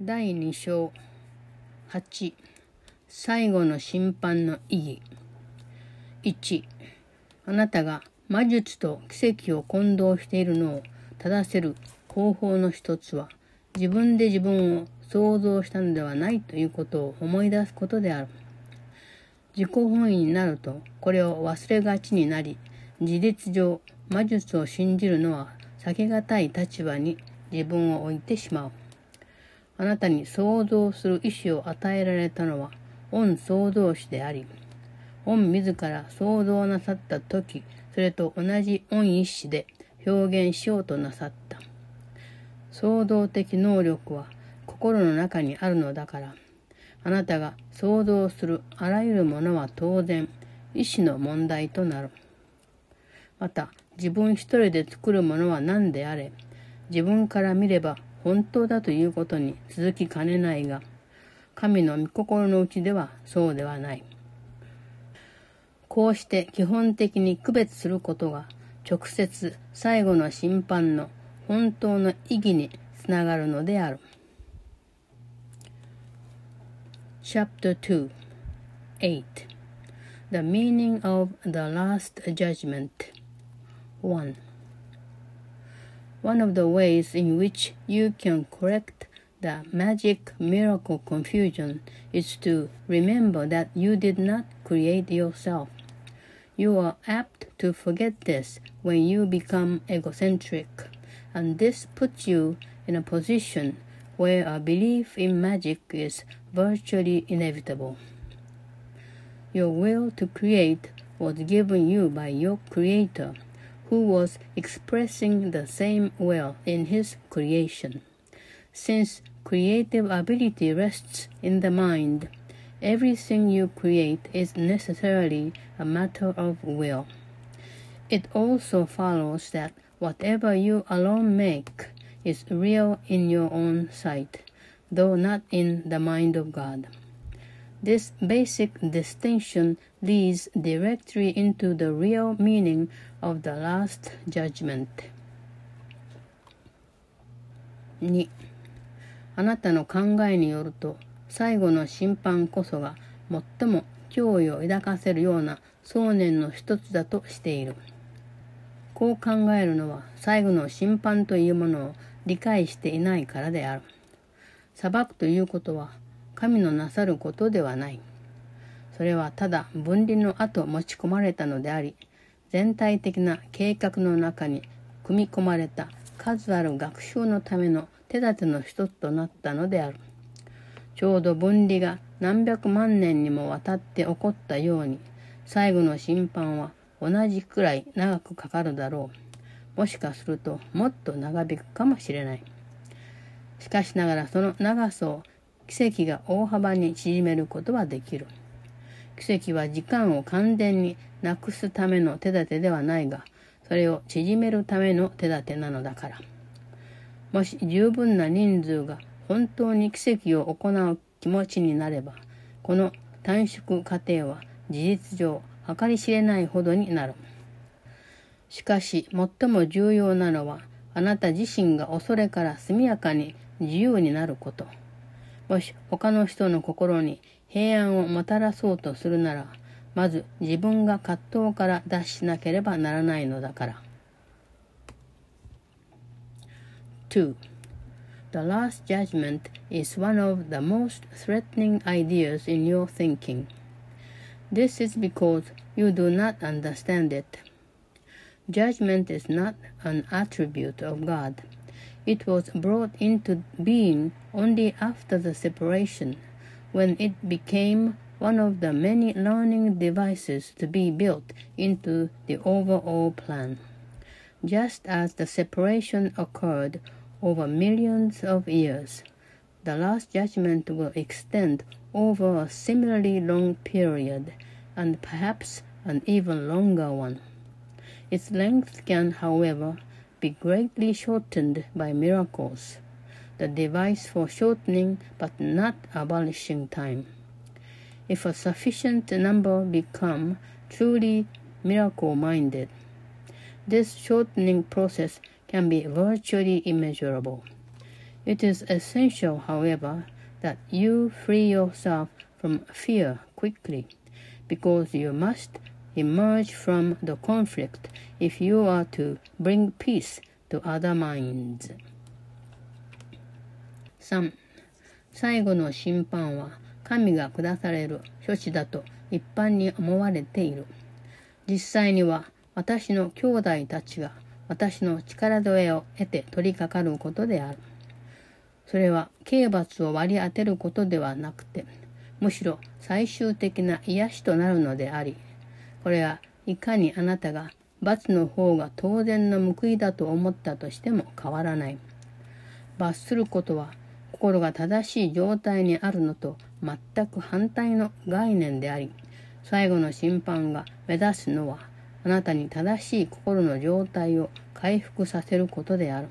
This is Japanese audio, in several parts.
第2章。8最後の審判の意義。1あなたが魔術と奇跡を混同しているのを正せる方法の一つは自分で自分を想像したのではないということを思い出すことである。自己本位になるとこれを忘れがちになり事実上魔術を信じるのは避けがたい立場に自分を置いてしまう。あなたに想像する意志を与えられたのは、御創造主であり、御自ら想像なさった時、それと同じ御一子で表現しようとなさった。創造的能力は心の中にあるのだから、あなたが想像するあらゆるものは当然、意志の問題となる。また、自分一人で作るものは何であれ、自分から見れば本当だということに続きかねないが、神の御心のうちではそうではない。こうして基本的に区別することが直接最後の審判の本当の意義につながるのである。Chapter 2 8 The Meaning of the Last Judgment 1 One of the ways in which you can correct the magic miracle confusion is to remember that you did not create yourself. You are apt to forget this when you become egocentric, and this puts you in a position where a belief in magic is virtually inevitable. Your will to create was given you by your Creator who was expressing the same will in his creation. Since creative ability rests in the mind, everything you create is necessarily a matter of will. It also follows that whatever you alone make is real in your own sight, though not in the mind of God. This basic distinction leads directly into the real meaning of the last judgment. 2. あなたの考えによると最後の審判こそが最も脅威を抱かせるような想念の一つだとしている。こう考えるのは最後の審判というものを理解していないからである。裁くということは神のなさることではない。それはただ分離の後持ち込まれたのであり、全体的な計画の中に組み込まれた数ある学習のための手立ての一つとなったのである。ちょうど分離が何百万年にもわたって起こったように、最後の審判は同じくらい長くかかるだろう。もしかするともっと長引くかもしれない。しかしながらその長さを奇跡が大幅に縮めることはできる。奇跡は時間を完全になくすための手立てではないが、それを縮めるための手立てなのだから。もし十分な人数が本当に奇跡を行う気持ちになれば、この短縮過程は事実上計り知れないほどになる。しかし最も重要なのは、あなた自身が恐れから速やかに自由になること。もし他の人の心に平安をもたらそうとするなら、まず自分が葛藤から脱しなければならないのだから。2. The last judgment is one of the most threatening ideas in your thinking. This is because you do not understand it. Judgment is not an attribute of God. It was brought into being only after the separation, when it became one of the many learning devices to be built into the overall plan. Just as the separation occurred over millions of years, the Last Judgment will extend over a similarly long period, and perhaps an even longer one. Its length can, however, be greatly shortened by miracles, the device for shortening but not abolishing time. If a sufficient number become truly miracle minded, this shortening process can be virtually immeasurable. It is essential, however, that you free yourself from fear quickly, because you must emerge from the conflict if you are to bring peace to other minds. 3. 最後の審判は神が下される処置だと一般に思われている。実際には私の兄弟たちが私の力添えを得て取り掛かることである。それは刑罰を割り当てることではなくて、むしろ最終的な癒しとなるのであり、これはいかにあなたが罰の方が当然の報いだと思ったとしても変わらない。罰することは心が正しい状態にあるのと全く反対の概念であり、最後の審判が目指すのはあなたに正しい心の状態を回復させることである。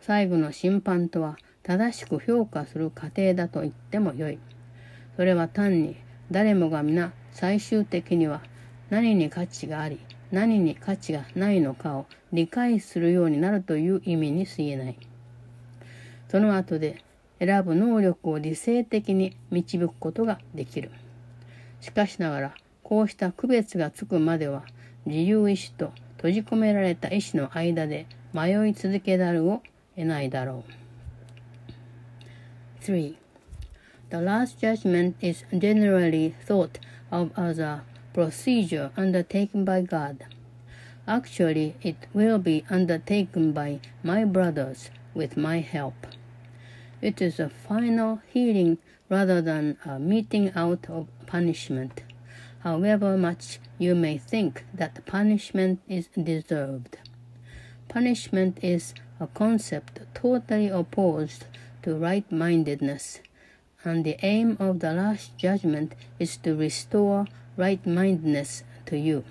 最後の審判とは正しく評価する過程だと言ってもよい。それは単に誰もが皆最終的には何に価値があり何に価値がないのかを理解するようになるという意味に過ぎない。その後で選ぶ能力を理性的に導くことができる。しかしながらこうした区別がつくまでは自由意志と閉じ込められた意志の間で迷い続けざるを得ないだろう。3. The Last Judgment is generally thought of as a procedure undertaken by God. Actually, it will be undertaken by my brothers with my help. It is a final healing rather than a meting out of punishment, however much you may think that punishment is deserved. Punishment is a concept totally opposed to right mindedness, and the aim of the Last Judgment is to restore right mindedness to you.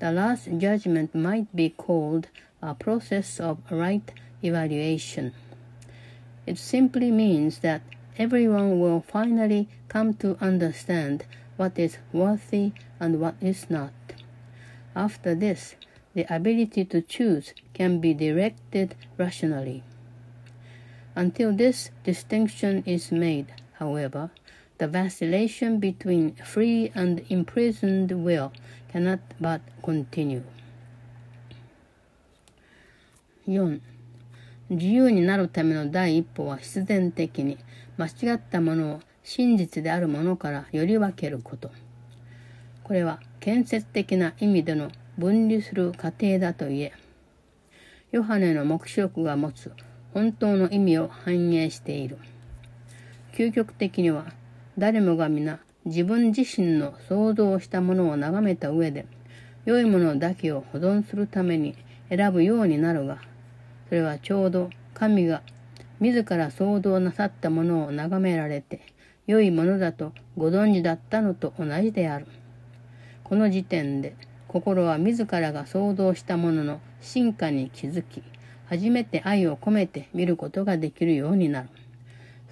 The Last Judgment might be called a process of right evaluation. It simply means that everyone will finally come to understand what is worthy and what is not. After this, the ability to choose can be directed rationally. Until this distinction is made, however, the vacillation between free and imprisoned will cannot but continue. 4. 自由になるための第一歩は必然的に間違ったものを真実であるものからより分けること。これは建設的な意味での分離する過程だといえ、ヨハネの黙示録が持つ本当の意味を反映している。究極的には誰もが皆自分自身の想像したものを眺めた上で良いものだけを保存するために選ぶようになるが、それはちょうど神が自ら想像なさったものを眺められて良いものだとご存知だったのと同じである。この時点で心は自らが想像したものの進化に気づき、初めて愛を込めて見ることができるようになる。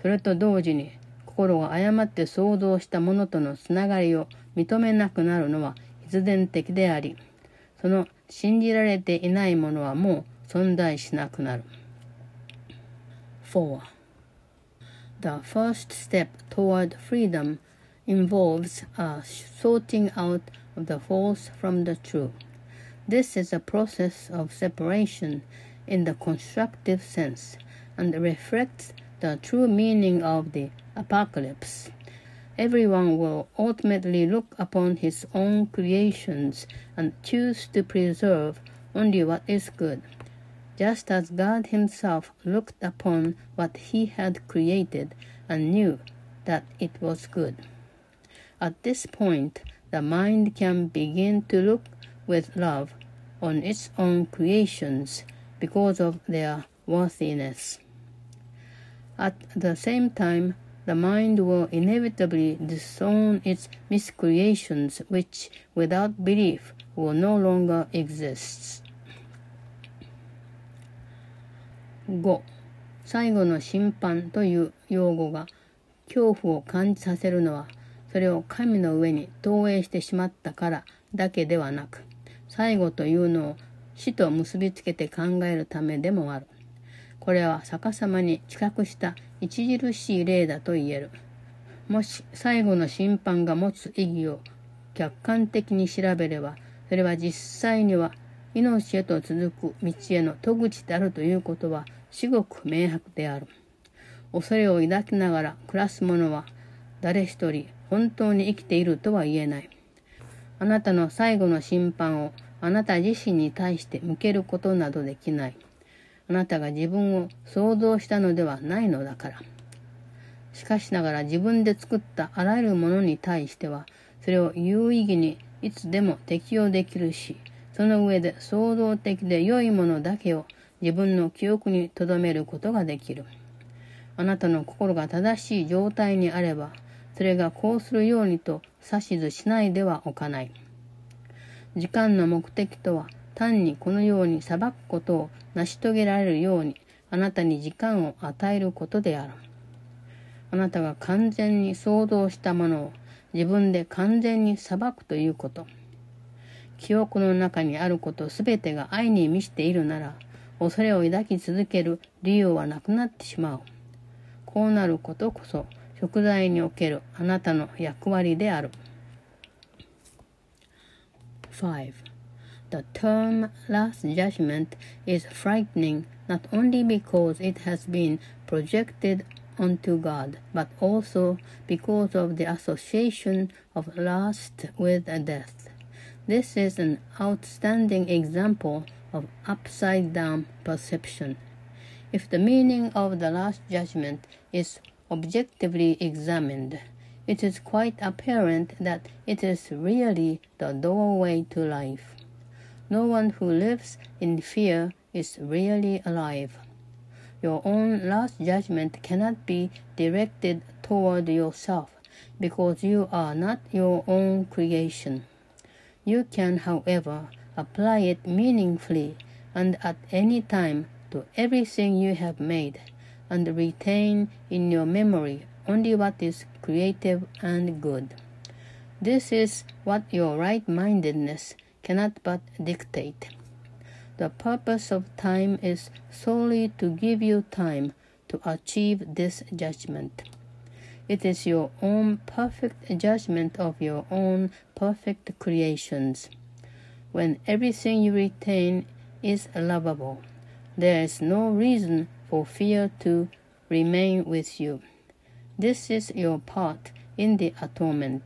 それと同時に、心が誤って想像したものとのつながりを認めなくなるのは必然的であり、その信じられていないものはもう存在しなくなる。4. The first step toward freedom involves a sorting out of the false from the true. This is a process of separation in the constructive sense and reflects the true meaning of the apocalypse. Everyone will ultimately look upon his own creations and choose to preserve only what is good, just as God Himself looked upon what He had created and knew that it was good. At this point, the mind can begin to look with love on its own creations because of their worthiness. At the same time, the mind will inevitably disown its miscreations, which, without belief, will no longer exist. 5. 最後の審判という用語が恐怖を感じさせるのはそれを神の上に投影してしまったからだけではなく、最後というのを死と結びつけて考えるためでもある。これは逆さまに知覚した著しい例だと言える。もし最後の審判が持つ意義を客観的に調べれば、それは実際には命へと続く道への戸口であるということは至極明白である。恐れを抱きながら暮らす者は誰一人本当に生きているとは言えない。あなたの最後の審判をあなた自身に対して向けることなどできない。あなたが自分を想像したのではないのだから。しかしながら自分で作ったあらゆるものに対しては、それを有意義にいつでも適用できるし、その上で創造的で良いものだけを自分の記憶に留めることができる。あなたの心が正しい状態にあれば、それがこうするようにと指図しないではおかない。時間の目的とは、単にこのように裁くことを成し遂げられるように、あなたに時間を与えることである。あなたが完全に想像したものを自分で完全に裁くということ。記憶の中にあることすべてが愛に満ちているなら、恐れを抱き続ける理由はなくなってしまう。こうなることこそ、食材におけるあなたの役割である。5. The term Last Judgment is frightening not only because it has been projected onto God, but also because of the association of lust with death. This is an outstanding example of upside down perception. If the meaning of the last judgment is objectively examined, it is quite apparent that it is really the doorway to life. No one who lives in fear is really alive. Your own last judgment cannot be directed toward yourself because you are not your own creation. You can, however, apply it meaningfully and at any time to everything you have made and retain in your memory only what is creative and good. This is what your right mindedness cannot but dictate. The purpose of time is solely to give you time to achieve this judgment. It is your own perfect judgment of your own perfect creations. When everything you retain is lovable, there is no reason for fear to remain with you. This is your part in the atonement.